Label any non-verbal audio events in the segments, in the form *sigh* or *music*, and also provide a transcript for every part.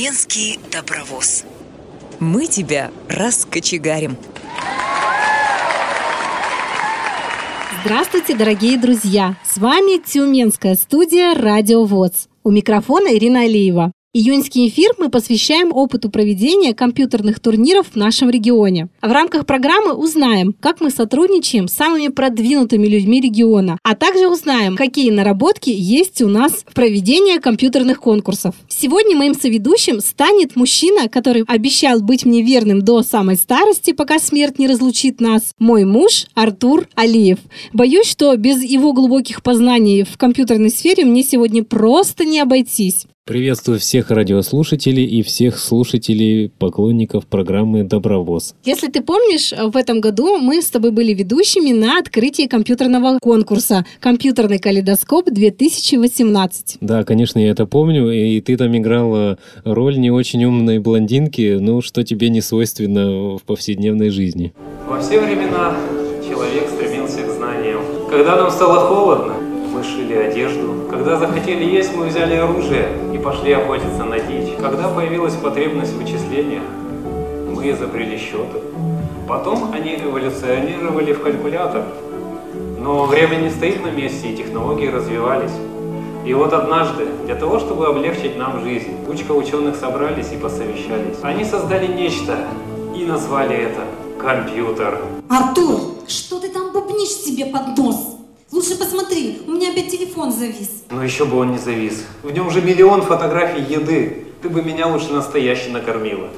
Тюменский добровоз. Мы тебя раскочегарим. Здравствуйте, дорогие друзья! С вами Тюменская студия «Радио ВОЗ». У микрофона Ирина Алиева. Июньский эфир мы посвящаем опыту проведения компьютерных турниров в нашем регионе. В рамках программы узнаем, как мы сотрудничаем с самыми продвинутыми людьми региона, а также узнаем, какие наработки есть у нас в проведении компьютерных конкурсов. Сегодня моим соведущим станет мужчина, который обещал быть мне верным до самой старости, пока смерть не разлучит нас, мой муж Артур Алиев. Боюсь, что без его глубоких познаний в компьютерной сфере мне сегодня просто не обойтись. Приветствую всех радиослушателей и всех слушателей, поклонников программы «Добровоз». Если ты помнишь, в этом году мы с тобой были ведущими на открытии компьютерного конкурса «Компьютерный калейдоскоп-2018». Да, конечно, я это помню, и ты там играла роль не очень умной блондинки, ну, что тебе не свойственно в повседневной жизни. Во все времена человек стремился к знаниям. Когда нам стало холодно, мы шили одежду. Когда захотели есть, мы взяли оружие и пошли охотиться на дичь. Когда появилась потребность в вычислениях, мы изобрели счеты. Потом они эволюционировали в калькулятор. Но время не стоит на месте, и технологии развивались. И вот однажды, для того, чтобы облегчить нам жизнь, кучка ученых собрались и посовещались. Они создали нечто и назвали это компьютер. Артур, что ты там бубнишь себе под нос? Лучше посмотри, у меня опять телефон завис. Но еще бы он не завис. В нем же миллион фотографий еды. Ты бы меня лучше настоящий накормила.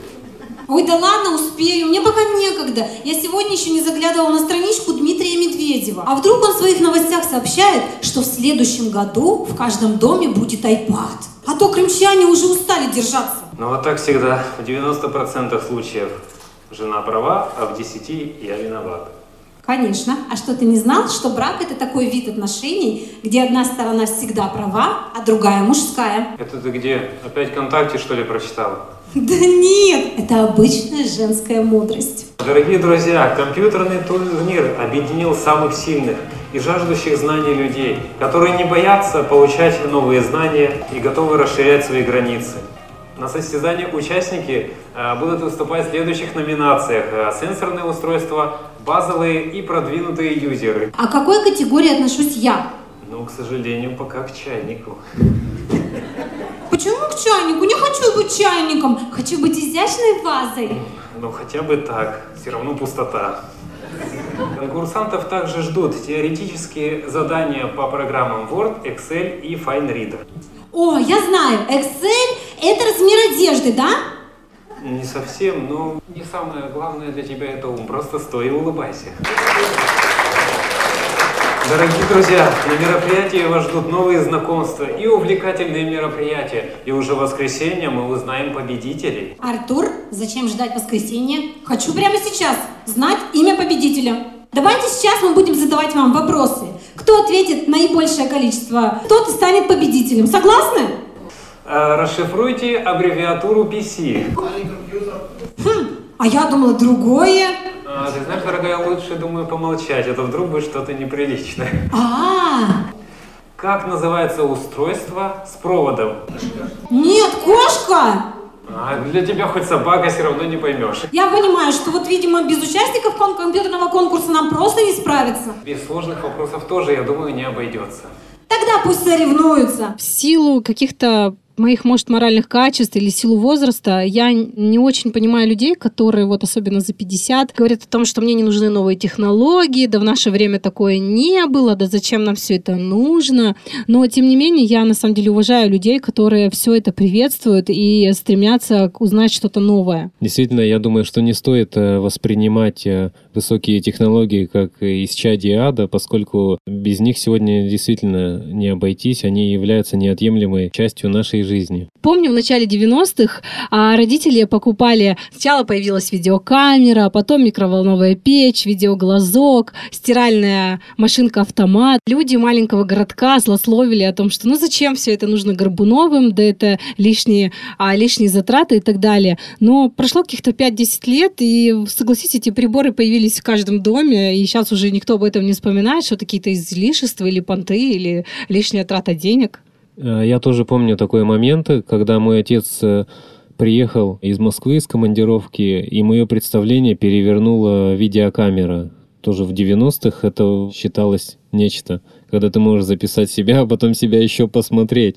Ой, да ладно, успею, мне пока некогда. Я сегодня еще не заглядывала на страничку Дмитрия Медведева. А вдруг он в своих новостях сообщает, что в следующем году в каждом доме будет iPad. А то крымчане уже устали держаться. Ну вот так всегда. В 90% случаев жена права, а в 10 я виноват. Конечно. А что, ты не знал, что брак – это такой вид отношений, где одна сторона всегда права, а другая мужская? Это ты где? Опять ВКонтакте, что ли, прочитал? *laughs* Да нет, это обычная женская мудрость. Дорогие друзья, компьютерный турнир объединил самых сильных и жаждущих знаний людей, которые не боятся получать новые знания и готовы расширять свои границы. На состязании участники э, будут выступать в следующих номинациях. Э, сенсорные устройства, базовые и продвинутые юзеры. А к какой категории отношусь я? Ну, к сожалению, пока к чайнику. Почему к чайнику? Не хочу быть чайником. Хочу быть изящной вазой. Ну, хотя бы так. Все равно пустота. Конкурсантов также ждут теоретические задания по программам Word, Excel и FineReader. О, я знаю, Excel – это размер одежды, да? Не совсем, но не самое главное для тебя это ум. Просто стой и улыбайся. Дорогие друзья, на мероприятии вас ждут новые знакомства и увлекательные мероприятия. И уже в воскресенье мы узнаем победителей. Артур, зачем ждать воскресенья? Хочу прямо сейчас знать имя победителя. Давайте сейчас мы будем задавать вам вопросы. Кто ответит наибольшее количество, тот и станет победителем. Согласны? Э, расшифруйте аббревиатуру PC. Хм, а я думала другое. А, ты знаешь, дорогая, лучше, думаю, помолчать, а то вдруг будет что-то неприличное. А, Как называется устройство с проводом? нет, кошка. А, для тебя хоть собака все равно не поймешь. Я понимаю, что вот, видимо, без участников кон- компьютерного конкурса нам просто не справиться. Без сложных вопросов тоже, я думаю, не обойдется. Тогда пусть соревнуются. В силу каких-то моих, может, моральных качеств или силу возраста, я не очень понимаю людей, которые вот особенно за 50 говорят о том, что мне не нужны новые технологии, да в наше время такое не было, да зачем нам все это нужно. Но, тем не менее, я на самом деле уважаю людей, которые все это приветствуют и стремятся узнать что-то новое. Действительно, я думаю, что не стоит э, воспринимать э, высокие технологии как из чади ада, поскольку без них сегодня действительно не обойтись, они являются неотъемлемой частью нашей жизни. Помню, в начале 90-х а, родители покупали... Сначала появилась видеокамера, потом микроволновая печь, видеоглазок, стиральная машинка-автомат. Люди маленького городка злословили о том, что ну зачем все это нужно Горбуновым, да это лишние, а, лишние затраты и так далее. Но прошло каких-то 5-10 лет, и, согласитесь, эти приборы появились в каждом доме, и сейчас уже никто об этом не вспоминает, что какие-то излишества или понты, или лишняя трата денег. Э, Я тоже помню такой момент, когда мой отец э, приехал из Москвы с командировки, и мое представление перевернула видеокамера. Тоже в 90-х это считалось нечто когда ты можешь записать себя, а потом себя еще посмотреть.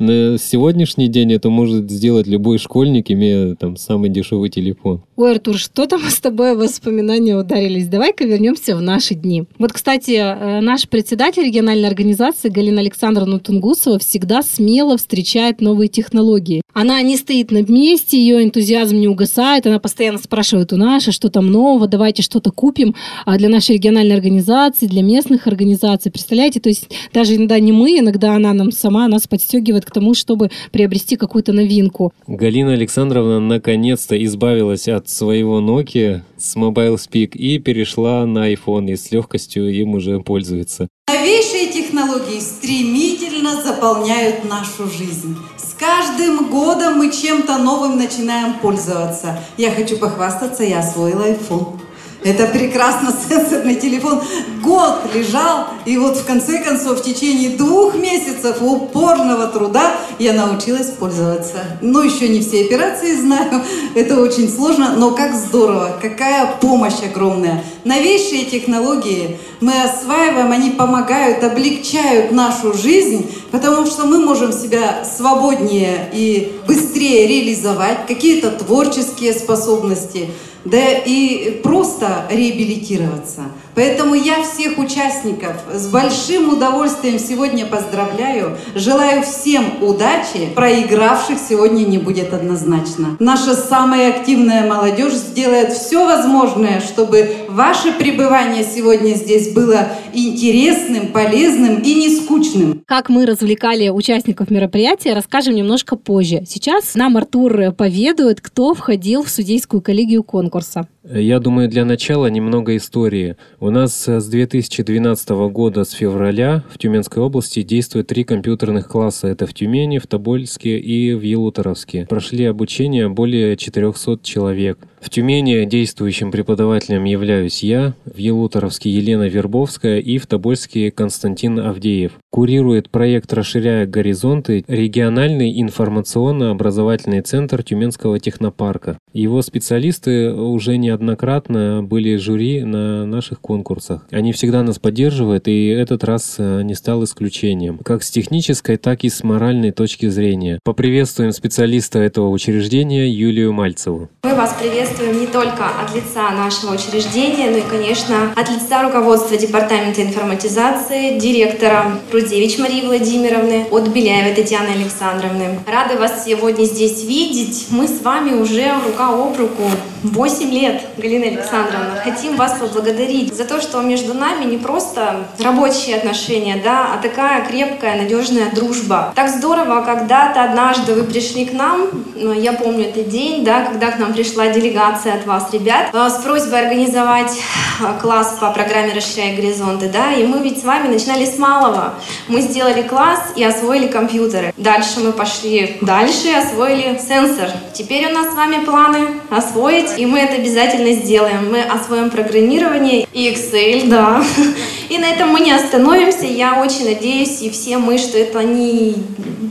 На сегодняшний день это может сделать любой школьник, имея там самый дешевый телефон. Ой, Артур, что-то мы с тобой воспоминания ударились. Давай-ка вернемся в наши дни. Вот, кстати, э, наш председатель региональной организации Галина Александровна Тунгусова всегда смело встречает новые технологии. Она не стоит на месте, ее энтузиазм не угасает, она постоянно спрашивает у нас, а что там нового, давайте что-то купим а для нашей региональной организации, для местных организаций. Представляете, понимаете? То есть даже иногда не мы, иногда она нам сама нас подстегивает к тому, чтобы приобрести какую-то новинку. Галина Александровна наконец-то избавилась от своего Nokia с Mobile Speak и перешла на iPhone и с легкостью им уже пользуется. Новейшие технологии стремительно заполняют нашу жизнь. С каждым годом мы чем-то новым начинаем пользоваться. Я хочу похвастаться, я освоила iPhone. Это прекрасно *laughs* сенсорный телефон. Год лежал, и вот в конце концов, в течение двух месяцев упорного труда я научилась пользоваться. Ну, еще не все операции знаю, *laughs* это очень сложно, но как здорово, какая помощь огромная. Новейшие технологии мы осваиваем, они помогают, облегчают нашу жизнь, потому что мы можем себя свободнее и быстрее реализовать, какие-то творческие способности – да и просто реабилитироваться. Поэтому я всех участников с большим удовольствием сегодня поздравляю. Желаю всем удачи. Проигравших сегодня не будет однозначно. Наша самая активная молодежь сделает все возможное, чтобы ваше пребывание сегодня здесь было интересным, полезным и не скучным. Как мы развлекали участников мероприятия, расскажем немножко позже. Сейчас нам Артур поведает, кто входил в судейскую коллегию конкурса. Я думаю, для начала немного истории. У нас с 2012 года, с февраля, в Тюменской области действует три компьютерных класса. Это в Тюмени, в Тобольске и в Елуторовске. Прошли обучение более 400 человек. В Тюмени действующим преподавателем являюсь я, в Елуторовске Елена Вербовская и в Тобольске Константин Авдеев. Курирует проект «Расширяя горизонты» региональный информационно-образовательный центр Тюменского технопарка. Его специалисты уже неоднократно были жюри на наших конкурсах. Они всегда нас поддерживают, и этот раз э, не стал исключением. Как с технической, так и с моральной точки зрения. Поприветствуем специалиста этого учреждения Юлию Мальцеву. Мы вас приветствуем не только от лица нашего учреждения, но и, конечно, от лица руководства Департамента информатизации, директора Рудевич Марии Владимировны, от Беляевой Татьяны Александровны. Рады вас сегодня здесь видеть. Мы с вами уже рука об руку 8 лет, Галина Александровна. Хотим вас поблагодарить за то, что между нами не просто рабочие отношения, да, а такая крепкая, надежная дружба. Так здорово, когда-то однажды вы пришли к нам, я помню этот день, да, когда к нам пришла делегация от вас, ребят, э, с просьбой организовать э, класс по программе «Расширяя горизонты», да, и мы ведь с вами начинали с малого. Мы сделали класс и освоили компьютеры. Дальше мы пошли дальше освоили сенсор. Теперь у нас с вами планы освоить, и мы это обязательно сделаем. Мы освоим программирование и Excel, да. *laughs* И на этом мы не остановимся. Я очень надеюсь, и все мы, что это не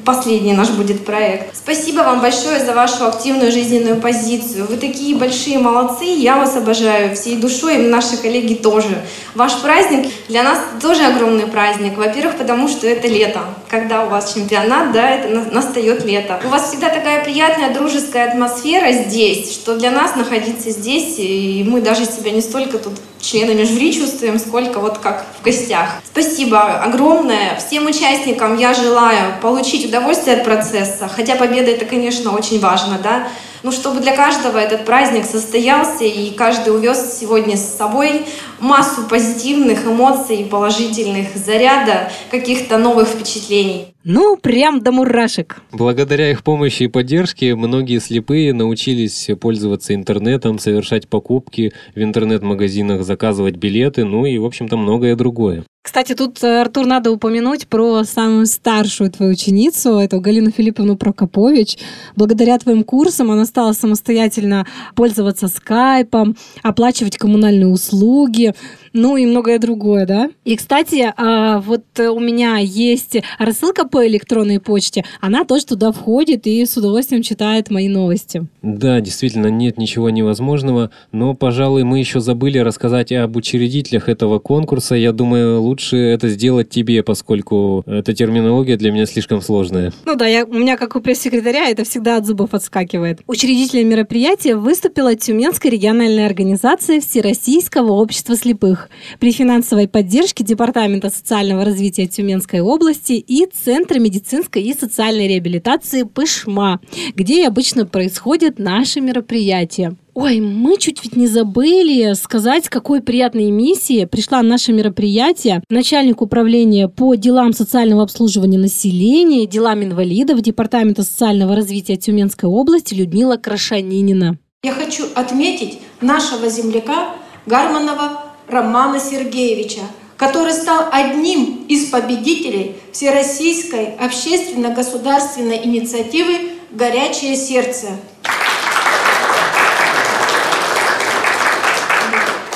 последний наш будет проект. Спасибо вам большое за вашу активную жизненную позицию. Вы такие большие молодцы, я вас обожаю всей душой, и наши коллеги тоже. Ваш праздник для нас тоже огромный праздник. Во-первых, потому что это лето. Когда у вас чемпионат, да, это настает лето. У вас всегда такая приятная дружеская атмосфера здесь, что для нас находиться здесь, и мы даже себя не столько тут членами жюри чувствуем, сколько вот как в гостях. Спасибо огромное всем участникам. Я желаю получить удовольствие от процесса, хотя победа это, конечно, очень важно, да, ну, чтобы для каждого этот праздник состоялся, и каждый увез сегодня с собой массу позитивных эмоций, положительных заряда, каких-то новых впечатлений. Ну, прям до мурашек. Благодаря их помощи и поддержке многие слепые научились пользоваться интернетом, совершать покупки в интернет-магазинах за заказывать билеты, ну и, в общем-то, многое другое. Кстати, тут, э, Артур, надо упомянуть про самую старшую твою ученицу, эту Галину Филипповну Прокопович. Благодаря твоим курсам она стала самостоятельно пользоваться скайпом, оплачивать коммунальные услуги, ну и многое другое, да? И, кстати, а, вот у меня есть рассылка по электронной почте, она тоже туда входит и с удовольствием читает мои новости. Да, действительно, нет ничего невозможного, но, пожалуй, мы еще забыли рассказать об учредителях этого конкурса. Я думаю, лучше это сделать тебе, поскольку эта терминология для меня слишком сложная. Ну да, я, у меня, как у пресс-секретаря, это всегда от зубов отскакивает. Учредителем мероприятия выступила Тюменская региональная организация Всероссийского общества слепых при финансовой поддержке Департамента социального развития Тюменской области и Центра медицинской и социальной реабилитации Пышма, где обычно происходят наши мероприятия. Ой, мы чуть ведь не забыли сказать, какой приятной миссией пришла наше мероприятие. Начальник управления по делам социального обслуживания населения, делам инвалидов Департамента социального развития Тюменской области Людмила Крашанинина. Я хочу отметить нашего земляка Гарманова Романа Сергеевича, который стал одним из победителей Всероссийской общественно-государственной инициативы «Горячее сердце».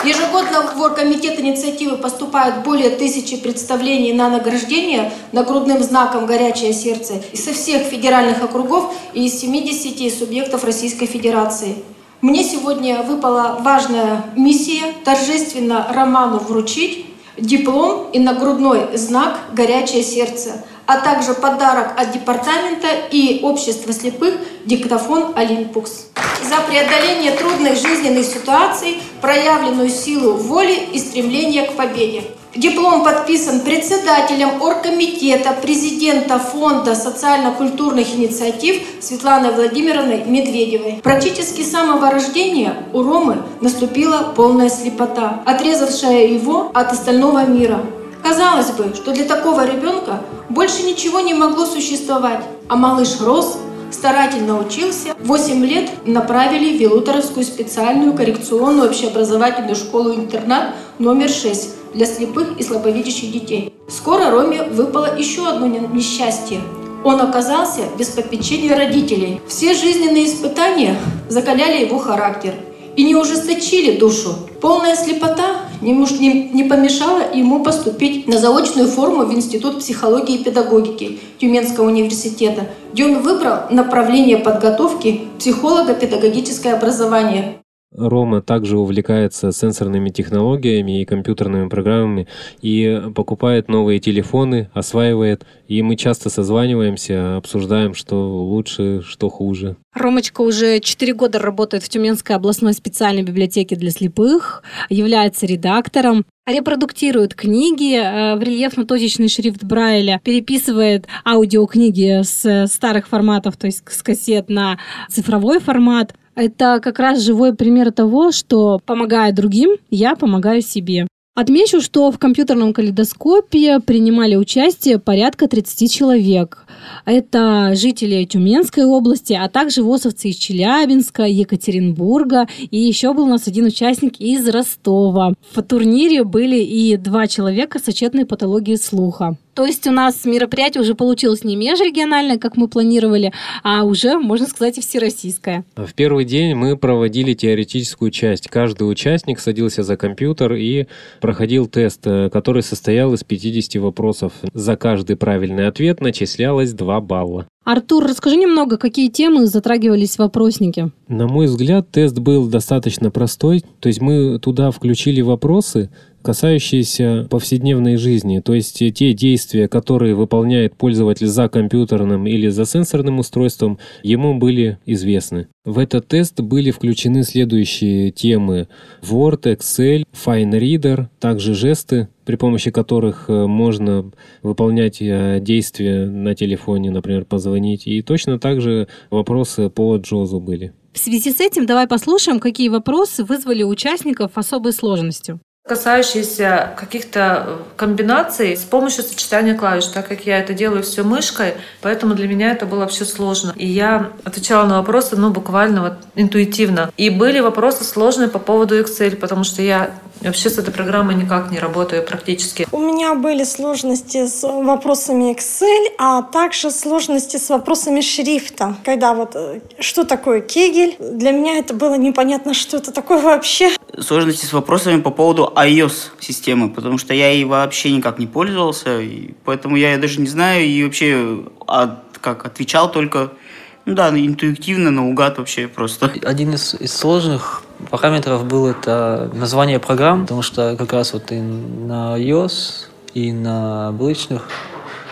Ежегодно в Оргкомитет инициативы поступает более тысячи представлений на награждение нагрудным знаком «Горячее сердце» со всех федеральных округов и из 70 субъектов Российской Федерации – мне сегодня выпала важная миссия торжественно Роману вручить диплом и нагрудной знак «Горячее сердце», а также подарок от департамента и общества слепых диктофон «Олимпукс» за преодоление трудных жизненных ситуаций, проявленную силу воли и стремление к победе. Диплом подписан председателем оргкомитета президента Фонда социально-культурных инициатив Светланой Владимировной Медведевой. Практически с самого рождения у Ромы наступила полная слепота, отрезавшая его от остального мира. Казалось бы, что для такого ребенка больше ничего не могло существовать, а малыш рос, старательно учился. В 8 лет направили в Вилуторовскую специальную коррекционную общеобразовательную школу-интернат номер 6 для слепых и слабовидящих детей. Скоро Роме выпало еще одно несчастье. Он оказался без попечения родителей. Все жизненные испытания закаляли его характер и не ужесточили душу. Полная слепота не, помешала ему поступить на заочную форму в Институт психологии и педагогики Тюменского университета, где он выбрал направление подготовки психолого-педагогическое образование. Рома также увлекается сенсорными технологиями и компьютерными программами и покупает новые телефоны, осваивает. И мы часто созваниваемся, обсуждаем, что лучше, что хуже. Ромочка уже 4 года работает в Тюменской областной специальной библиотеке для слепых, является редактором, репродуктирует книги э, в рельефно-точечный шрифт Брайля, переписывает аудиокниги с старых форматов, то есть с кассет на цифровой формат. Это как раз живой пример того, что помогая другим, я помогаю себе. Отмечу, что в компьютерном калейдоскопе принимали участие порядка 30 человек. Это жители Тюменской области, а также ВОСовцы из Челябинска, Екатеринбурга. И еще был у нас один участник из Ростова. В турнире были и два человека с отчетной патологией слуха. То есть у нас мероприятие уже получилось не межрегиональное, как мы планировали, а уже, можно сказать, и всероссийское. В первый день мы проводили теоретическую часть. Каждый участник садился за компьютер и проходил тест, э, который состоял из 50 вопросов. За каждый правильный ответ начислялось 2 балла. Артур, расскажи немного, какие темы затрагивались в вопроснике? На мой взгляд, тест был достаточно простой. То есть мы туда включили вопросы, касающиеся повседневной жизни, то есть те действия, которые выполняет пользователь за компьютерным или за сенсорным устройством, ему были известны. В этот тест были включены следующие темы Word, Excel, FineReader, также жесты, при помощи которых э, можно выполнять э, действия на телефоне, например, позвонить. И точно так же вопросы по Джозу были. В связи с этим давай послушаем, какие вопросы вызвали у участников особой сложностью касающиеся каких-то э, комбинаций с помощью сочетания клавиш, так как я это делаю все мышкой, поэтому для меня это было вообще сложно. И я отвечала на вопросы, ну, буквально вот интуитивно. И были вопросы сложные по поводу Excel, потому что я вообще с этой программой никак не работаю практически. У меня были сложности с вопросами Excel, а также сложности с вопросами шрифта. Когда вот э, что такое кегель, для меня это было непонятно, что это такое вообще. Сложности с вопросами по поводу iOS-системы, потому что я ей вообще никак не пользовался, и поэтому я даже не знаю и вообще от, как отвечал только ну да, интуитивно, наугад вообще просто. Один из, из сложных параметров был это название программ, потому что как раз вот и на iOS, и на обычных,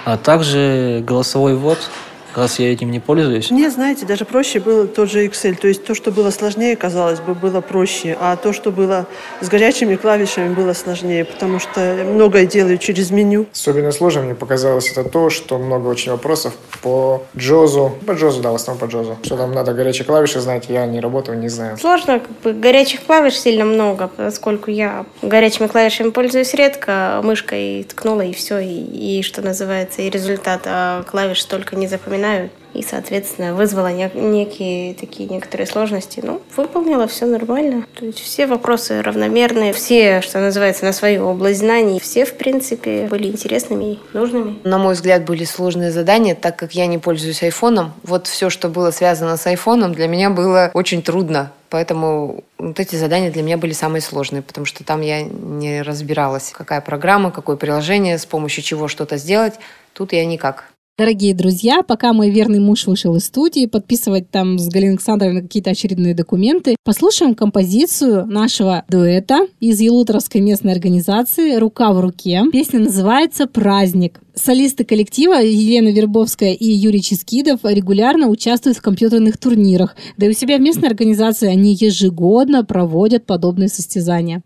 а также голосовой ввод – раз я этим не пользуюсь. Мне, знаете, даже проще было тот же Excel. То есть то, что было сложнее, казалось бы, было проще. А то, что было с горячими клавишами, было сложнее, потому что многое делаю через меню. Особенно сложным мне показалось это то, что много очень вопросов по Джозу. По Джозу, да, в основном по Джозу. Что там надо горячие клавиши знать, я не работаю, не знаю. Сложно, как бы горячих клавиш сильно много, поскольку я горячими клавишами пользуюсь редко, мышкой ткнула и все, и, и что называется, и результат, а клавиш столько не запоминаю знаю, и, соответственно, вызвала некие такие некоторые сложности. Ну, выполнила все нормально. То есть все вопросы равномерные, все, что называется, на свою область знаний, все, в принципе, были интересными и нужными. На мой взгляд, были сложные задания, так как я не пользуюсь айфоном. Вот все, что было связано с айфоном, для меня было очень трудно. Поэтому вот эти задания для меня были самые сложные, потому что там я не разбиралась, какая программа, какое приложение, с помощью чего что-то сделать. Тут я никак. Дорогие друзья, пока мой верный муж вышел из студии, подписывать там с Галиной Александровной какие-то очередные документы, послушаем композицию нашего дуэта из Елуторовской местной организации «Рука в руке». Песня называется «Праздник». Солисты коллектива Елена Вербовская и Юрий Ческидов регулярно участвуют в компьютерных турнирах. Да и у себя в местной организации они ежегодно проводят подобные состязания.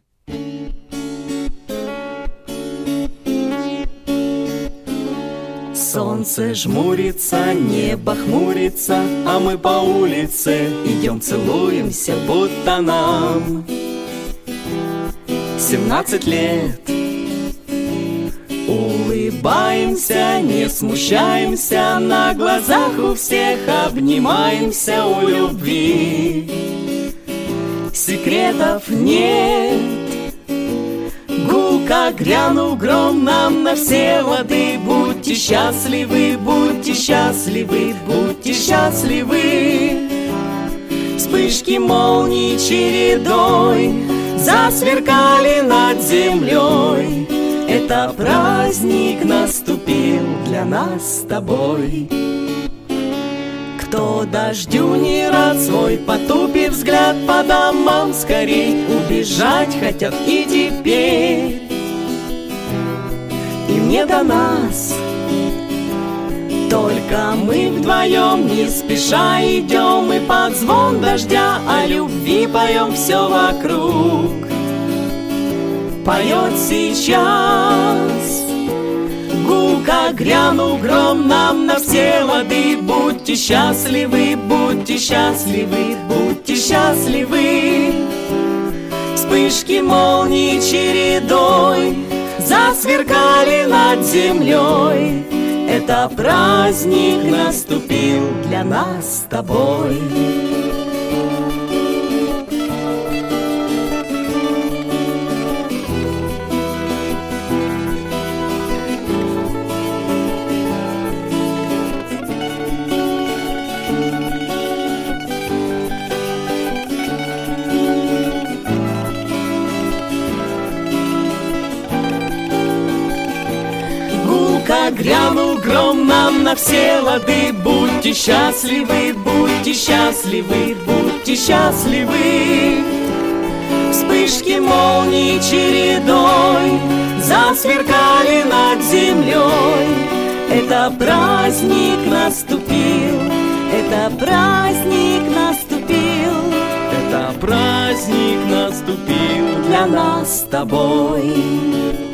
Солнце жмурится, небо хмурится, А мы по улице идем целуемся, будто нам Семнадцать лет. Улыбаемся, не смущаемся, На глазах у всех обнимаемся у любви. Секретов нет Гулко грянул гром нам на все лады. Будьте счастливы, будьте счастливы, будьте счастливы. Вспышки молний чередой Засверкали над землей. Это праздник наступил для нас с тобой. Кто дождю не рад свой, потупив взгляд. По домам Скорей убежать хотят и теперь не до нас. Только мы вдвоем не спеша идем И под звон дождя о любви поем все вокруг. Поет сейчас Гулко грянул гром нам на все лады. Будьте счастливы, будьте счастливы, будьте счастливы. Вспышки молний чередой Засверкали над землей. Это праздник наступил для нас с тобой грянул гром нам на все лады. Будьте счастливы, будьте счастливы, будьте счастливы. Вспышки молний чередой Засверкали над землей. Это праздник наступил Это праздник наступил. Это праздник наступил. Для нас с тобой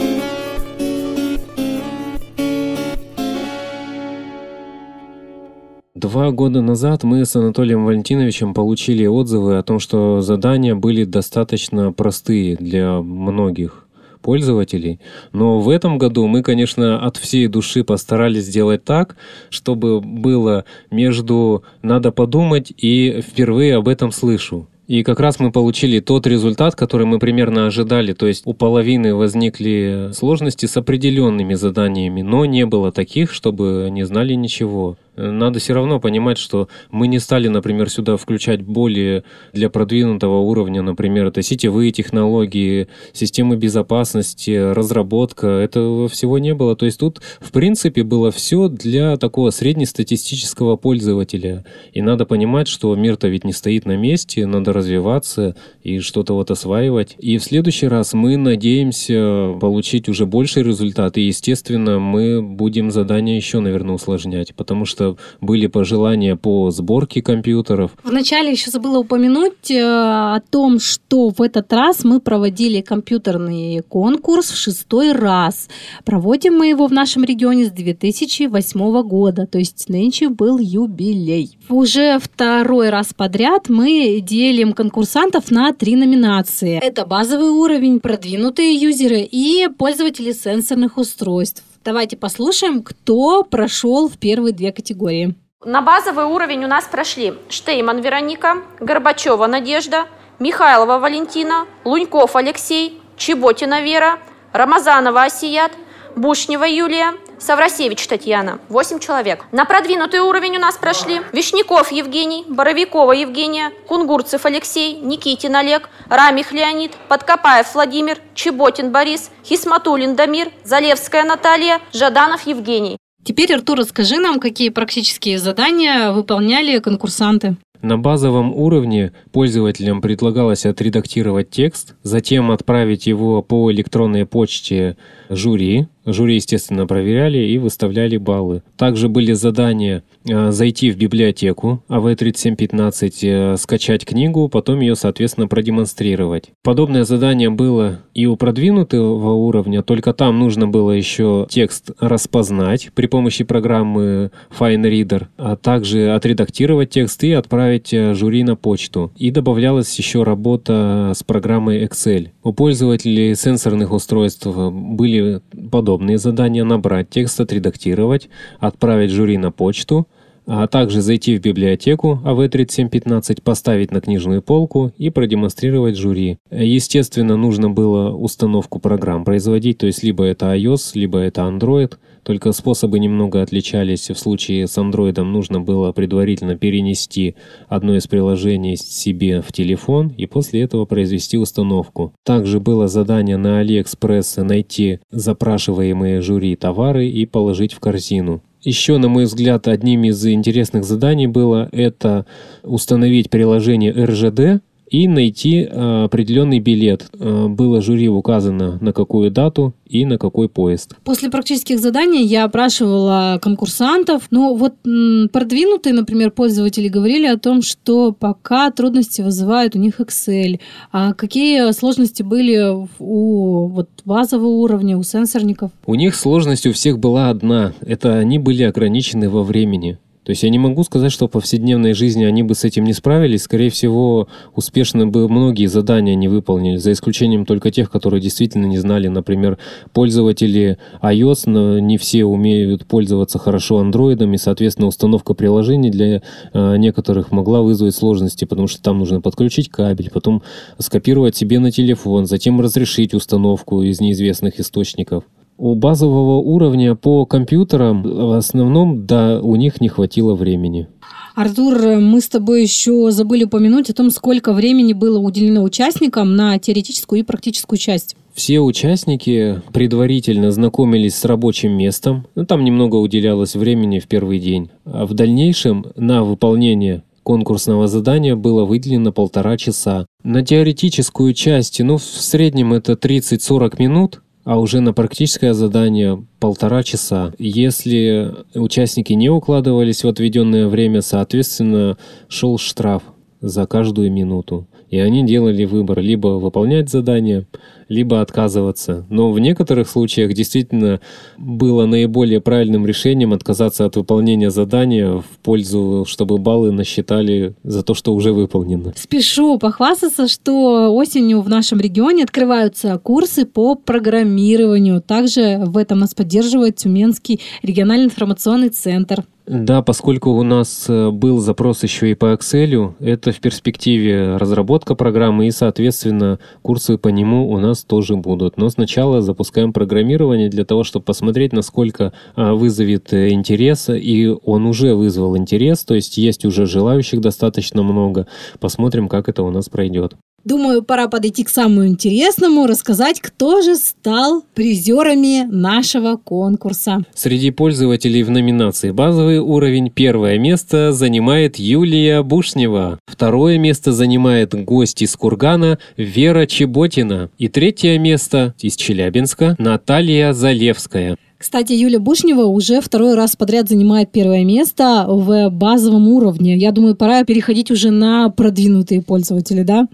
Два года назад мы с Анатолием Валентиновичем получили отзывы о том, что задания были достаточно простые для многих пользователей. Но в этом году мы, конечно, от всей души постарались сделать так, чтобы было между «надо подумать» и «впервые об этом слышу». И как раз мы получили тот результат, который мы примерно ожидали. То есть у половины возникли сложности с определенными заданиями, но не было таких, чтобы не знали ничего надо все равно понимать, что мы не стали, например, сюда включать более для продвинутого уровня, например, это сетевые технологии, системы безопасности, разработка, этого всего не было. То есть тут, в принципе, было все для такого среднестатистического пользователя. И надо понимать, что мир-то ведь не стоит на месте, надо развиваться и что-то вот осваивать. И в следующий раз мы надеемся получить уже больший результат. И, естественно, мы будем задание еще, наверное, усложнять, потому что были пожелания по сборке компьютеров. Вначале еще забыла упомянуть э, о том, что в этот раз мы проводили компьютерный конкурс в шестой раз. Проводим мы его в нашем регионе с 2008 года, то есть нынче был юбилей. Уже второй раз подряд мы делим конкурсантов на три номинации. Это базовый уровень, продвинутые юзеры и пользователи сенсорных устройств. Давайте послушаем, кто прошел в первые две категории. На базовый уровень у нас прошли Штейман Вероника, Горбачева Надежда, Михайлова Валентина, Луньков Алексей, Чеботина Вера, Рамазанова Асият, Бушнева Юлия, Саврасевич Татьяна. 8 человек. На продвинутый уровень у нас прошли Вишняков Евгений, Боровикова Евгения, Кунгурцев Алексей, Никитин Олег, Рамих Леонид, Подкопаев Владимир, Чеботин Борис, Хисматулин Дамир, Залевская Наталья, Жаданов Евгений. Теперь, Артур, расскажи нам, какие практические задания выполняли конкурсанты. На базовом уровне пользователям предлагалось отредактировать текст, затем отправить его по электронной почте жюри, Жюри, естественно, проверяли и выставляли баллы. Также были задания э, зайти в библиотеку АВ-3715, э, скачать книгу, потом ее, соответственно, продемонстрировать. Подобное задание было и у продвинутого уровня, только там нужно было еще текст распознать при помощи программы FineReader, а также отредактировать текст и отправить э, жюри на почту. И добавлялась еще работа с программой Excel. У пользователей сенсорных устройств были подобные подобные задания набрать текст, отредактировать, отправить жюри на почту, а также зайти в библиотеку АВ-3715, поставить на книжную полку и продемонстрировать жюри. Естественно, нужно было установку программ производить, то есть либо это iOS, либо это Android, только способы немного отличались. В случае с Android нужно было предварительно перенести одно из приложений себе в телефон и после этого произвести установку. Также было задание на AliExpress найти запрашиваемые жюри товары и положить в корзину. Еще, на мой взгляд, одним из интересных заданий было это установить приложение RGD, и найти э, определенный билет. Э, было жюри указано на какую дату и на какой поезд. После практических заданий я опрашивала конкурсантов. Ну вот продвинутые, например, пользователи говорили о том, что пока трудности вызывает у них Excel. А какие сложности были у вот, базового уровня, у сенсорников? У них сложность у всех была одна. Это они были ограничены во времени. То есть я не могу сказать, что в повседневной жизни они бы с этим не справились. Скорее всего, успешно бы многие задания не выполнили, за исключением только тех, которые действительно не знали. Например, пользователи iOS, но не все умеют пользоваться хорошо Android, и, соответственно, установка приложений для э, некоторых могла вызвать сложности, потому что там нужно подключить кабель, потом скопировать себе на телефон, затем разрешить установку из неизвестных источников. У базового уровня по компьютерам в основном, да, у них не хватило времени. Артур, мы с тобой еще забыли упомянуть о том, сколько времени было уделено участникам на теоретическую и практическую часть. Все участники предварительно знакомились с рабочим местом, ну, там немного уделялось времени в первый день. А в дальнейшем на выполнение конкурсного задания было выделено полтора часа. На теоретическую часть, ну, в среднем это 30-40 минут, а уже на практическое задание полтора часа. Если участники не укладывались в отведенное время, соответственно, шел штраф за каждую минуту. И они делали выбор либо выполнять задание, либо отказываться. Но в некоторых случаях действительно было наиболее правильным решением отказаться от выполнения задания в пользу, чтобы баллы насчитали за то, что уже выполнено. Спешу похвастаться, что осенью в нашем регионе открываются курсы по программированию. Также в этом нас поддерживает Тюменский региональный информационный центр. Да, поскольку у нас э, был запрос еще и по Excel, это в перспективе разработка программы и, соответственно, курсы по нему у нас тоже будут. Но сначала запускаем программирование для того, чтобы посмотреть, насколько а, вызовет э, интерес, и он уже вызвал интерес, то есть есть уже желающих достаточно много. Посмотрим, как это у нас пройдет. Думаю, пора подойти к самому интересному, рассказать, кто же стал призерами нашего конкурса. Среди пользователей в номинации «Базовый уровень» первое место занимает Юлия Бушнева. Второе место занимает гость из Кургана Вера Чеботина. И третье место из Челябинска Наталья Залевская. Кстати, Юля Бушнева уже второй раз подряд занимает первое место в базовом уровне. Я думаю, пора переходить уже на продвинутые пользователи, да?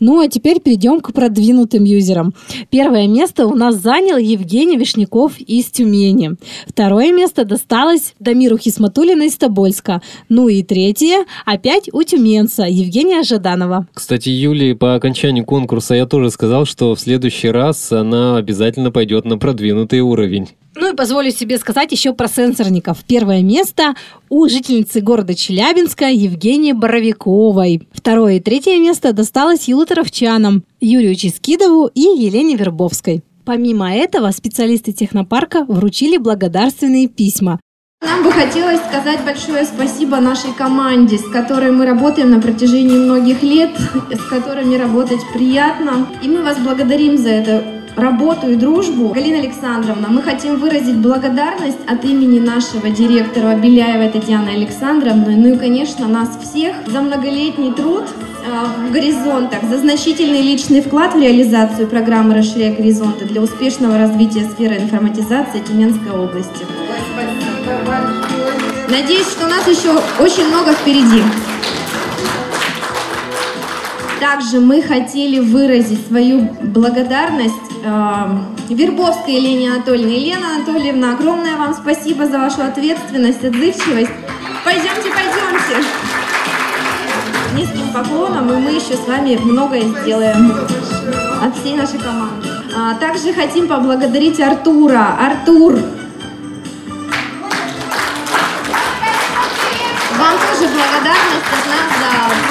Ну, а теперь перейдем к продвинутым юзерам. Первое место у нас занял Евгений Вишняков из Тюмени. Второе место досталось Дамиру Хисматулина из Тобольска. Ну и третье опять у тюменца Евгения Жаданова. Кстати, Юлии по окончанию конкурса я тоже сказал, что в следующий раз она обязательно пойдет на продвинутый уровень. Ну и позволю себе сказать еще про сенсорников. Первое место у жительницы города Челябинска Евгении Боровиковой. Второе и третье место досталось елуторовчанам Юрию Чискидову и Елене Вербовской. Помимо этого, специалисты технопарка вручили благодарственные письма. Нам бы хотелось сказать большое спасибо нашей команде, с которой мы работаем на протяжении многих лет, с которыми работать приятно. И мы вас благодарим за это работу и дружбу. Галина Александровна, мы хотим выразить благодарность от имени нашего директора Беляева Татьяны Александровны, ну и, конечно, нас всех за многолетний труд э, в горизонтах, за значительный личный вклад в реализацию программы «Расширяя горизонты» для успешного развития сферы информатизации Тюменской области. Надеюсь, что у нас еще очень много впереди. Также мы хотели выразить свою благодарность э, Вербовской Елене Анатольевне. Елена Анатольевна, огромное вам спасибо за вашу ответственность, отзывчивость. Пойдемте, пойдемте. Низким поклоном, и мы еще с вами многое сделаем от всей нашей команды. А, также хотим поблагодарить Артура. Артур,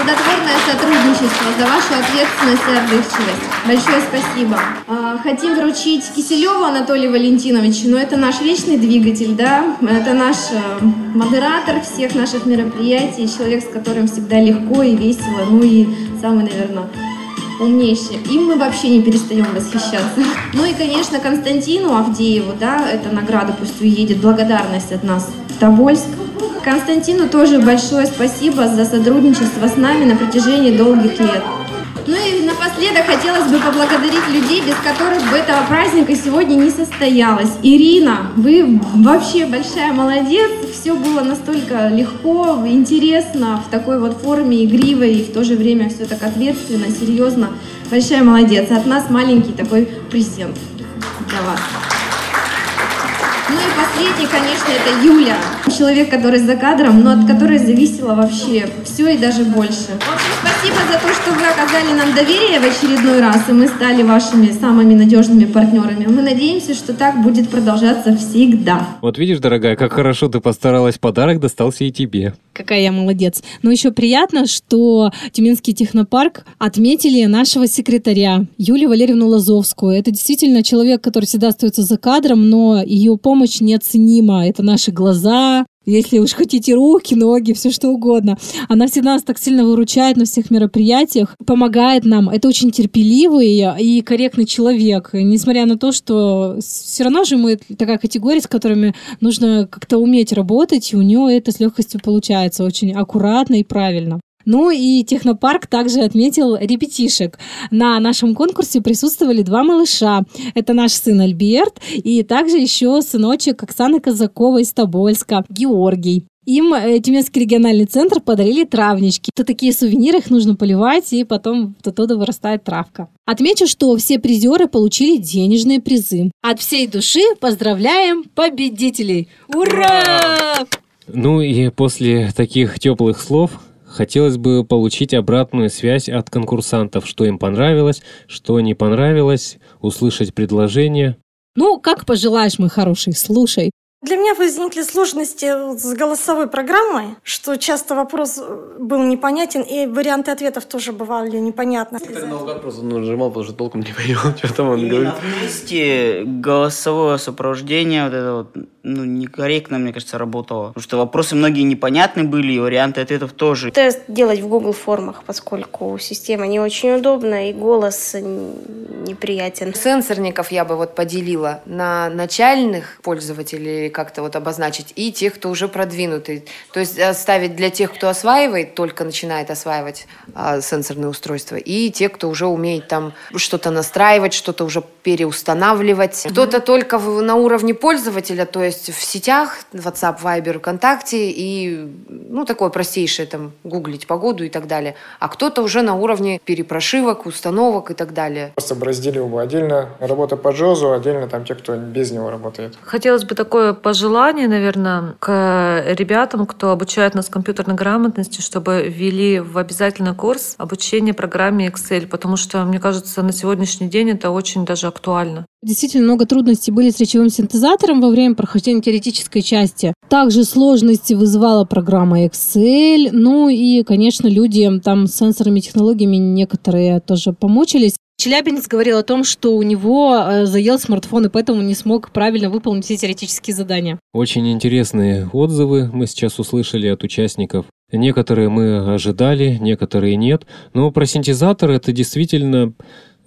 плодотворное сотрудничество, за вашу ответственность и отзывчивость. Большое спасибо. А, хотим вручить Киселеву Анатолию Валентиновичу, но это наш вечный двигатель, да, это наш э, модератор всех наших мероприятий, человек, с которым всегда легко и весело, ну и самый, наверное, умнейший. Им мы вообще не перестаем восхищаться. Ну и, конечно, Константину Авдееву, да, эта награда пусть уедет, благодарность от нас в Тобольск. Константину тоже большое спасибо за сотрудничество с нами на протяжении долгих лет. Ну и напоследок хотелось бы поблагодарить людей, без которых бы этого праздника сегодня не состоялось. Ирина, вы вообще большая молодец. Все было настолько легко, интересно, в такой вот форме игривой и в то же время все так ответственно, серьезно. Большая молодец. От нас маленький такой презент для вас. Последний, конечно, это Юля. Человек, который за кадром, но от которой зависело вообще все и даже больше. В общем, спасибо за то, что вы оказали нам доверие в очередной раз, и мы стали вашими самыми надежными партнерами. Мы надеемся, что так будет продолжаться всегда. Вот видишь, дорогая, как хорошо ты постаралась, подарок достался и тебе. Какая я молодец. Но еще приятно, что Тюменский технопарк отметили нашего секретаря Юлию Валерьевну Лазовскую. Это действительно человек, который всегда остается за кадром, но ее помощь неоценима. Это наши глаза, если уж хотите руки, ноги, все что угодно. Она всегда нас так сильно выручает на всех мероприятиях, помогает нам. Это очень терпеливый и корректный человек. Несмотря на то, что все равно же мы такая категория, с которыми нужно как-то уметь работать, и у нее это с легкостью получается очень аккуратно и правильно. Ну и технопарк также отметил репетишек. На нашем конкурсе присутствовали два малыша. Это наш сын Альберт и также еще сыночек Оксаны Казакова из Тобольска, Георгий. Им э, Тюменский региональный центр подарили травнички. Это такие сувениры, их нужно поливать, и потом оттуда вырастает травка. Отмечу, что все призеры получили денежные призы. От всей души поздравляем победителей! Ура! Ну и после таких теплых слов Хотелось бы получить обратную связь от конкурсантов, что им понравилось, что не понравилось, услышать предложение. Ну, как пожелаешь, мой хороший, слушай. Для меня возникли сложности с голосовой программой, что часто вопрос был непонятен, и варианты ответов тоже бывали непонятны. Так наугад просто нажимал, потому что толком не понял, *laughs* что там он И говорит. на месте голосовое сопровождение, вот это вот, ну, некорректно, мне кажется, работало. Потому что вопросы многие непонятны были, и варианты ответов тоже. Тест делать в Google формах, поскольку система не очень удобна и голос неприятен. Сенсорников я бы вот поделила на начальных пользователей или как-то вот обозначить, и тех, кто уже продвинутый. То есть оставить для тех, кто осваивает, только начинает осваивать а, сенсорные устройства, и те, кто уже умеет там что-то настраивать, что-то уже переустанавливать. Кто-то только в- на уровне пользователя, то есть в сетях, WhatsApp, Viber, ВКонтакте, и, ну, такое простейшее, там, гуглить погоду и так далее. А кто-то уже на уровне перепрошивок, установок и так далее. Просто бы разделил бы отдельно работа по Джозу, отдельно там те, кто без него работает. Хотелось бы такое пожелание, наверное, к ребятам, кто обучает нас компьютерной грамотности, чтобы ввели в обязательный курс обучение программе Excel, потому что, мне кажется, на сегодняшний день это очень даже актуально. Действительно много трудностей были с речевым синтезатором во время прохождения теоретической части. Также сложности вызывала программа Excel. Ну и, конечно, люди там с сенсорными технологиями некоторые тоже помучились. Челябинец говорил о том, что у него э, заел смартфон, и поэтому не смог правильно выполнить все теоретические задания. Очень интересные отзывы мы сейчас услышали от участников. Некоторые мы ожидали, некоторые нет. Но про синтезатор это действительно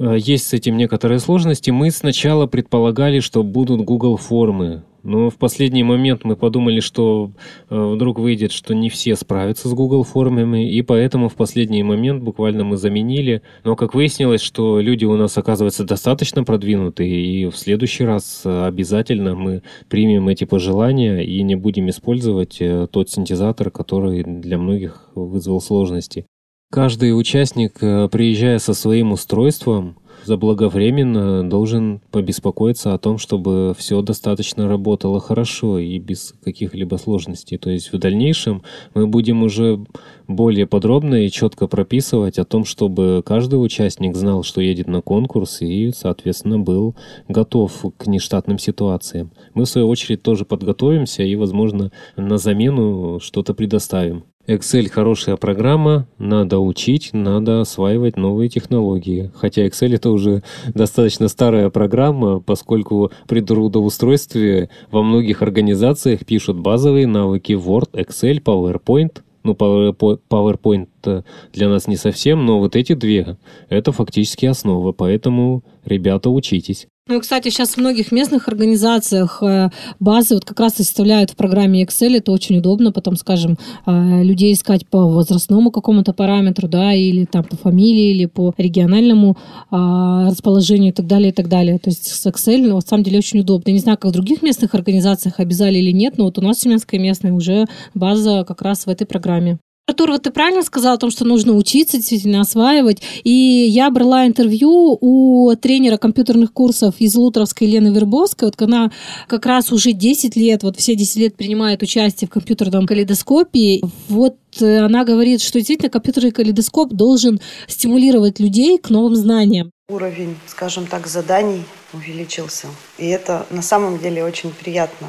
э, есть с этим некоторые сложности. Мы сначала предполагали, что будут Google формы. Но в последний момент мы подумали, что э, вдруг выйдет, что не все справятся с Google формами, и поэтому в последний момент буквально мы заменили. Но как выяснилось, что люди у нас оказываются достаточно продвинутые, и в следующий раз э, обязательно мы примем эти пожелания и не будем использовать э, тот синтезатор, который для многих вызвал сложности. Каждый участник, приезжая со своим устройством, заблаговременно должен побеспокоиться о том, чтобы все достаточно работало хорошо и без каких-либо сложностей. То есть в дальнейшем мы будем уже более подробно и четко прописывать о том, чтобы каждый участник знал, что едет на конкурс и, соответственно, был готов к нештатным ситуациям. Мы, в свою очередь, тоже подготовимся и, возможно, на замену что-то предоставим. Excel хорошая программа, надо учить, надо осваивать новые технологии. Хотя Excel это уже достаточно старая программа, поскольку при трудоустройстве во многих организациях пишут базовые навыки Word, Excel, PowerPoint. Ну, Power- PowerPoint для нас не совсем, но вот эти две – это фактически основа, поэтому, ребята, учитесь. Ну и, кстати, сейчас в многих местных организациях э, базы вот как раз и составляют в программе Excel. Это очень удобно потом, скажем, э, людей искать по возрастному какому-то параметру, да, или там по фамилии, или по региональному а, расположению и так далее, и так далее. То есть с Excel, ну, на самом деле, очень удобно. Я не знаю, как в других местных организациях обязали или нет, но вот у нас в Семенской местной уже база как раз в этой программе. Артур, ты правильно сказал о том, что нужно учиться, действительно осваивать. И я брала интервью у тренера компьютерных курсов из Лутровской Елены Вербовской. Вот она как раз уже 10 лет, вот все 10 лет принимает участие в компьютерном калейдоскопе. Вот э, она говорит, что действительно компьютерный калейдоскоп должен стимулировать людей к новым знаниям. Уровень, скажем так, заданий увеличился. И это на самом деле очень приятно.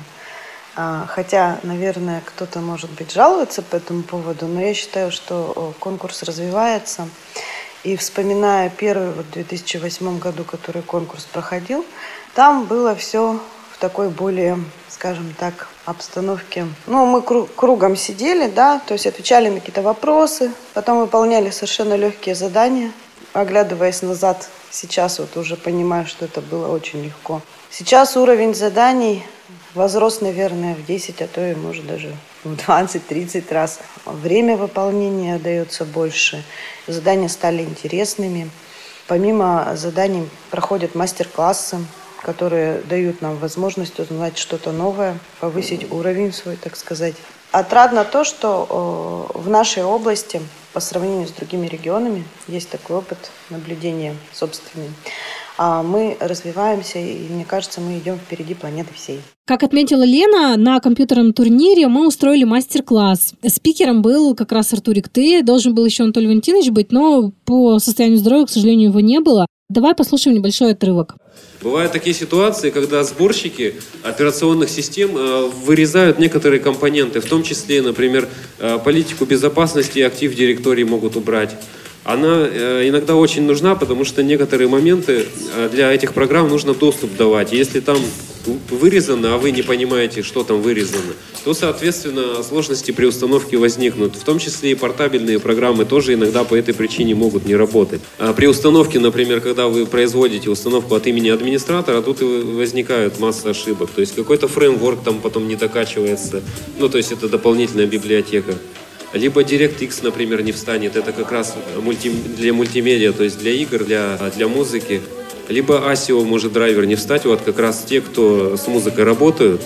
А, Хотя, наверное, кто-то, может быть, жалуется по этому поводу, но я считаю, что конкурс развивается. И вспоминая первый, вот в 2008 году, который конкурс проходил, там было все в такой более, скажем так, обстановке. Ну, мы кру- кругом сидели, да, то есть отвечали на какие-то вопросы, потом выполняли совершенно легкие задания. Оглядываясь назад, сейчас вот уже понимаю, что это было очень легко. Сейчас уровень заданий возрос, наверное, в 10, а то и, может, даже в 20-30 раз. Время выполнения дается больше, задания стали интересными. Помимо заданий проходят мастер-классы, которые дают нам возможность узнать что-то новое, повысить уровень свой, так сказать. Отрадно то, что в нашей области, по сравнению с другими регионами, есть такой опыт наблюдения собственный. А мы развиваемся, и мне кажется, мы идем впереди планеты всей. Как отметила Лена, на компьютерном турнире мы устроили мастер-класс. Спикером был как раз Артурик Ты, должен был еще Анатолий Валентинович быть, но по состоянию здоровья, к сожалению, его не было. Давай послушаем небольшой отрывок. Бывают такие ситуации, когда сборщики операционных систем э, вырезают некоторые компоненты, в том числе, например, э, политику безопасности и актив директории могут убрать. Она э, иногда очень нужна, потому что некоторые моменты э, для этих программ нужно доступ давать. Если там вырезано, а вы не понимаете, что там вырезано, то, соответственно, сложности при установке возникнут. В том числе и портабельные программы тоже иногда по этой причине могут не работать. А при установке, например, когда вы производите установку от имени администратора, тут и возникают масса ошибок. То есть какой-то фреймворк там потом не докачивается. Ну, то есть это дополнительная библиотека. Либо DirectX, например, не встанет. Это как раз мульти, для мультимедиа, то есть для игр, для, для музыки. Либо ASIO может драйвер не встать. Вот как раз те, кто с музыкой работают,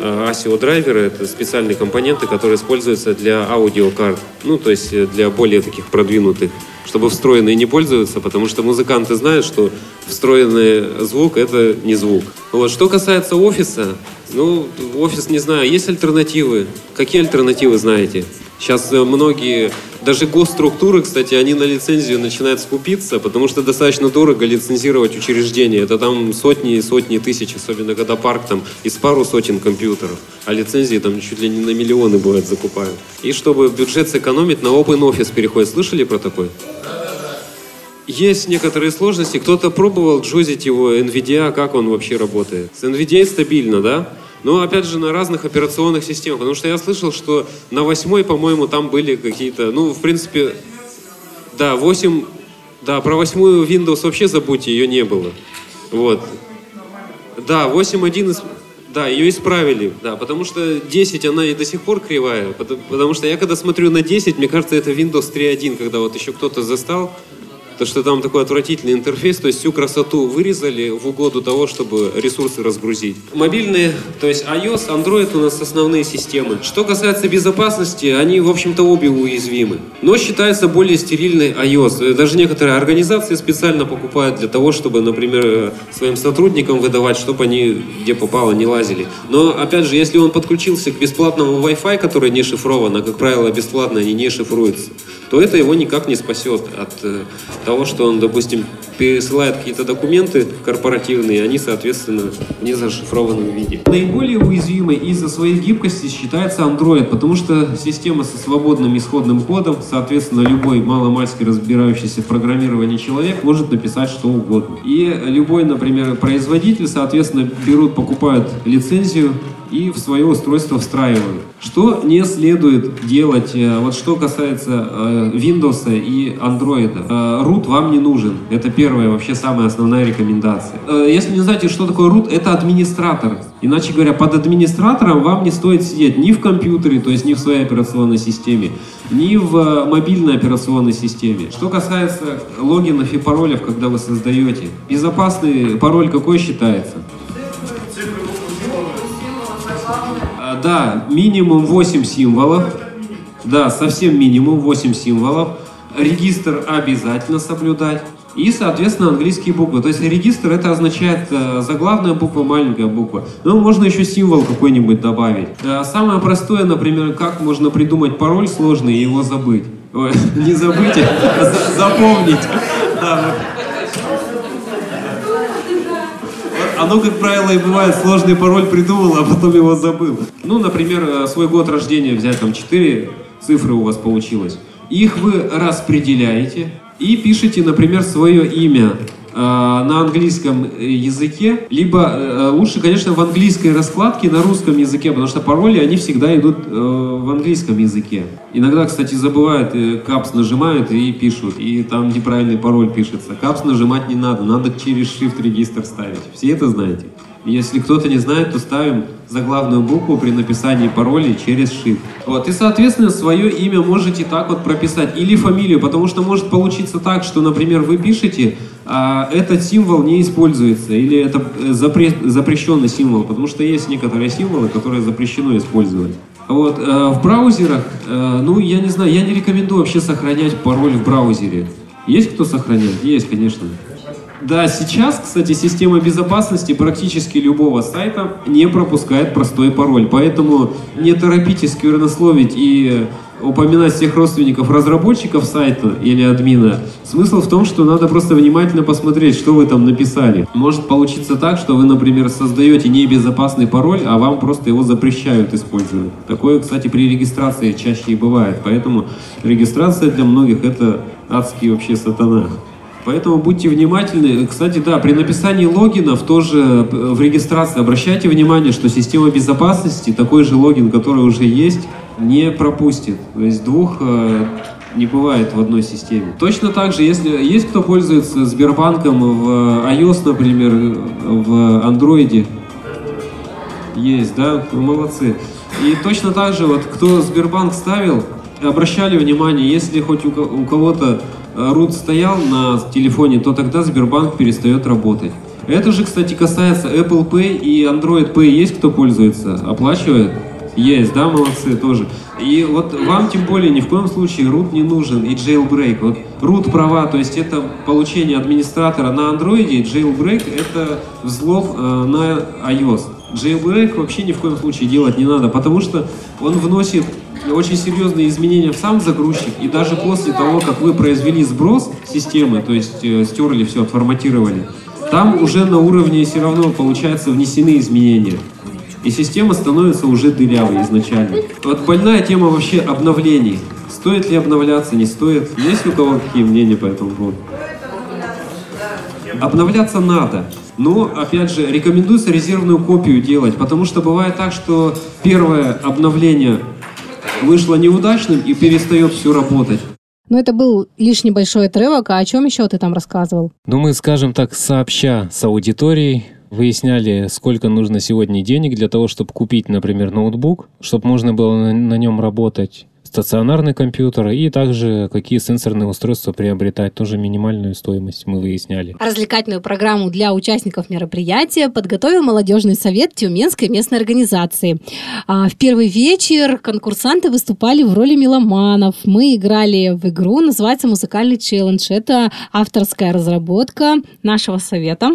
ASIO а, драйверы это специальные компоненты, которые используются для аудиокарт. Ну, то есть для более таких продвинутых чтобы встроенные не пользуются, потому что музыканты знают, что встроенный звук — это не звук. Вот. Что касается офиса, ну, офис, не знаю, есть альтернативы? Какие альтернативы знаете? Сейчас э, многие, даже госструктуры, кстати, они на лицензию начинают скупиться, потому что достаточно дорого лицензировать учреждение. Это там сотни и сотни тысяч, особенно когда парк там из пару сотен компьютеров, а лицензии там чуть ли не на миллионы бывает закупают. И чтобы бюджет сэкономить, на open office переходит. Слышали про такой? Есть некоторые сложности. Кто-то пробовал джозить его NVIDIA, как он вообще работает. С NVIDIA стабильно, да? Но опять же на разных операционных системах. Потому что я слышал, что на восьмой, по-моему, там были какие-то, ну, в принципе, да, 8, да, про восьмую Windows вообще забудьте, ее не было. Вот. Да, 8.1, да, ее исправили, да, потому что 10, она и до сих пор кривая, потому, потому что я когда смотрю на 10, мне кажется, это Windows 3.1, когда вот еще кто-то застал, то, что там такой отвратительный интерфейс, то есть всю красоту вырезали в угоду того, чтобы ресурсы разгрузить. Мобильные, то есть iOS, Android у нас основные системы. Что касается безопасности, они, в общем-то, обе уязвимы. Но считается более стерильной iOS. Даже некоторые организации специально покупают для того, чтобы, например, своим сотрудникам выдавать, чтобы они где попало не лазили. Но, опять же, если он подключился к бесплатному Wi-Fi, который не шифрован, а, как правило, бесплатно они не шифруются, то это его никак не спасет от э, того, что он, допустим, пересылает какие-то документы корпоративные, они, соответственно, в незашифрованном виде. Наиболее уязвимой из-за своей гибкости считается Android, потому что система со свободным исходным кодом, соответственно, любой маломальски разбирающийся в программировании человек может написать что угодно. И любой, например, производитель, соответственно, берут, покупают лицензию и в свое устройство встраивают. Что не следует делать, э, вот что касается э, Windows и Android. Э, root вам не нужен. Это первая, вообще самая основная рекомендация. Если не знаете, что такое root, это администратор. Иначе говоря, под администратором вам не стоит сидеть ни в компьютере, то есть ни в своей операционной системе, ни в мобильной операционной системе. Что касается логинов и паролев, когда вы создаете, безопасный пароль какой считается? Да, минимум 8 символов. Да, совсем минимум 8 символов. Регистр обязательно соблюдать. И, соответственно, английские буквы. То есть регистр это означает э, заглавная буква, маленькая буква. Но можно еще символ какой-нибудь добавить. Э, самое простое, например, как можно придумать пароль сложный и его забыть. Ой, *laughs* не забыть, а запомнить. Да, оно, как правило, и бывает, сложный пароль придумал, а потом его забыл. Ну, например, э, свой год рождения взять, там, 4 цифры у вас получилось. Их вы распределяете и пишете, например, свое имя на английском языке, либо э, лучше, конечно, в английской раскладке на русском языке, потому что пароли, они всегда идут э, в английском языке. Иногда, кстати, забывают, капс нажимают и пишут, и там неправильный пароль пишется. Капс нажимать не надо, надо через shift регистр ставить. Все это знаете? Если кто-то не знает, то ставим заглавную букву при написании паролей через shift. Вот. И, соответственно, свое имя можете так вот прописать. Или фамилию, потому что может получиться так, что, например, вы пишете, а этот символ не используется, или это э, запре запрещенный символ, потому что есть некоторые символы, которые запрещено использовать. Вот, э, в браузерах, э, ну, я не знаю, я не рекомендую вообще сохранять пароль в браузере. Есть кто сохраняет? Есть, конечно. Да, сейчас, кстати, система безопасности практически любого сайта не пропускает простой пароль, поэтому не торопитесь сквернословить и упоминать всех родственников разработчиков сайта или админа. Смысл в том, что надо просто внимательно посмотреть, что вы там написали. Может получиться так, что вы, например, создаете небезопасный пароль, а вам просто его запрещают использовать. Такое, кстати, при регистрации чаще и бывает. Поэтому регистрация для многих это адский вообще сатана. Поэтому будьте внимательны. Кстати, да, при написании логинов тоже в регистрации обращайте внимание, что система безопасности такой же логин, который уже есть, не пропустит. То есть двух э, не бывает в одной системе. Точно так же, если есть кто пользуется Сбербанком в iOS, например, в Android, есть, да, молодцы. И точно так же, вот кто Сбербанк ставил, обращали внимание, если хоть у кого-то root стоял на телефоне, то тогда Сбербанк перестает работать. Это же, кстати, касается Apple Pay и Android Pay. Есть кто пользуется? Оплачивает? Есть, да, молодцы тоже. И вот вам тем более ни в коем случае root не нужен и jailbreak. Вот root права, то есть это получение администратора на и jailbreak это взлом э, на iOS. Jailbreak вообще ни в коем случае делать не надо, потому что он вносит очень серьезные изменения в сам загрузчик, и даже после того, как вы произвели сброс системы, то есть э, стерли все, отформатировали, там уже на уровне все равно, получается, внесены изменения. И система становится уже дырявой изначально. Вот больная тема вообще обновлений. Стоит ли обновляться, не стоит? Есть у кого какие мнения по этому поводу? Обновляться надо. Но, опять же, рекомендуется резервную копию делать, потому что бывает так, что первое обновление вышло неудачным и перестает все работать. Но это был лишь небольшой отрывок, а о чем еще ты там рассказывал? Ну, мы, скажем так, сообща с аудиторией выясняли, сколько нужно сегодня денег для того, чтобы купить, например, ноутбук, чтобы можно было на, нем работать стационарный компьютер и также какие сенсорные устройства приобретать, тоже минимальную стоимость мы выясняли. Развлекательную программу для участников мероприятия подготовил молодежный совет Тюменской местной организации. А, в первый вечер конкурсанты выступали в роли меломанов. Мы играли в игру, называется «Музыкальный челлендж». Это авторская разработка нашего совета.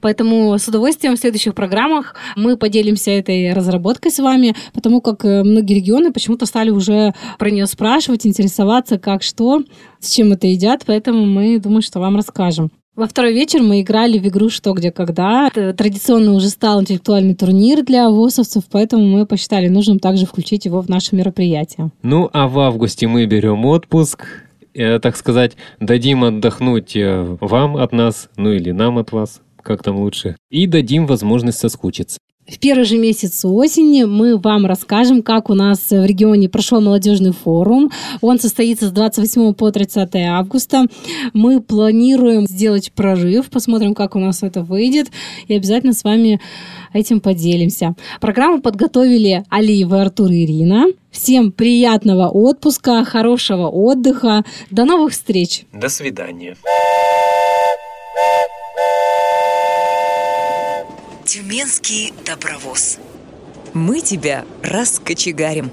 Поэтому с удовольствием в следующих программах мы поделимся этой разработкой с вами, потому как э, многие регионы почему-то стали уже про нее спрашивать, интересоваться, как что, с чем это едят, поэтому мы думаем, что вам расскажем. Во второй вечер мы играли в игру «Что, где, когда». Это традиционно уже стал интеллектуальный турнир для ВОСовцев, поэтому мы посчитали нужным также включить его в наше мероприятие. Ну, а в августе мы берем отпуск, э, так сказать, дадим отдохнуть э, вам от нас, ну или нам от вас, как там лучше, и дадим возможность соскучиться. В первый же месяц осени мы вам расскажем, как у нас в регионе прошел молодежный форум. Он состоится с 28 по 30 августа. Мы планируем сделать прорыв, посмотрим, как у нас это выйдет, и обязательно с вами этим поделимся. Программу подготовили Алиева Артур и Ирина. Всем приятного отпуска, хорошего отдыха. До новых встреч. До свидания. Тюменский добровоз. Мы тебя раскочегарим.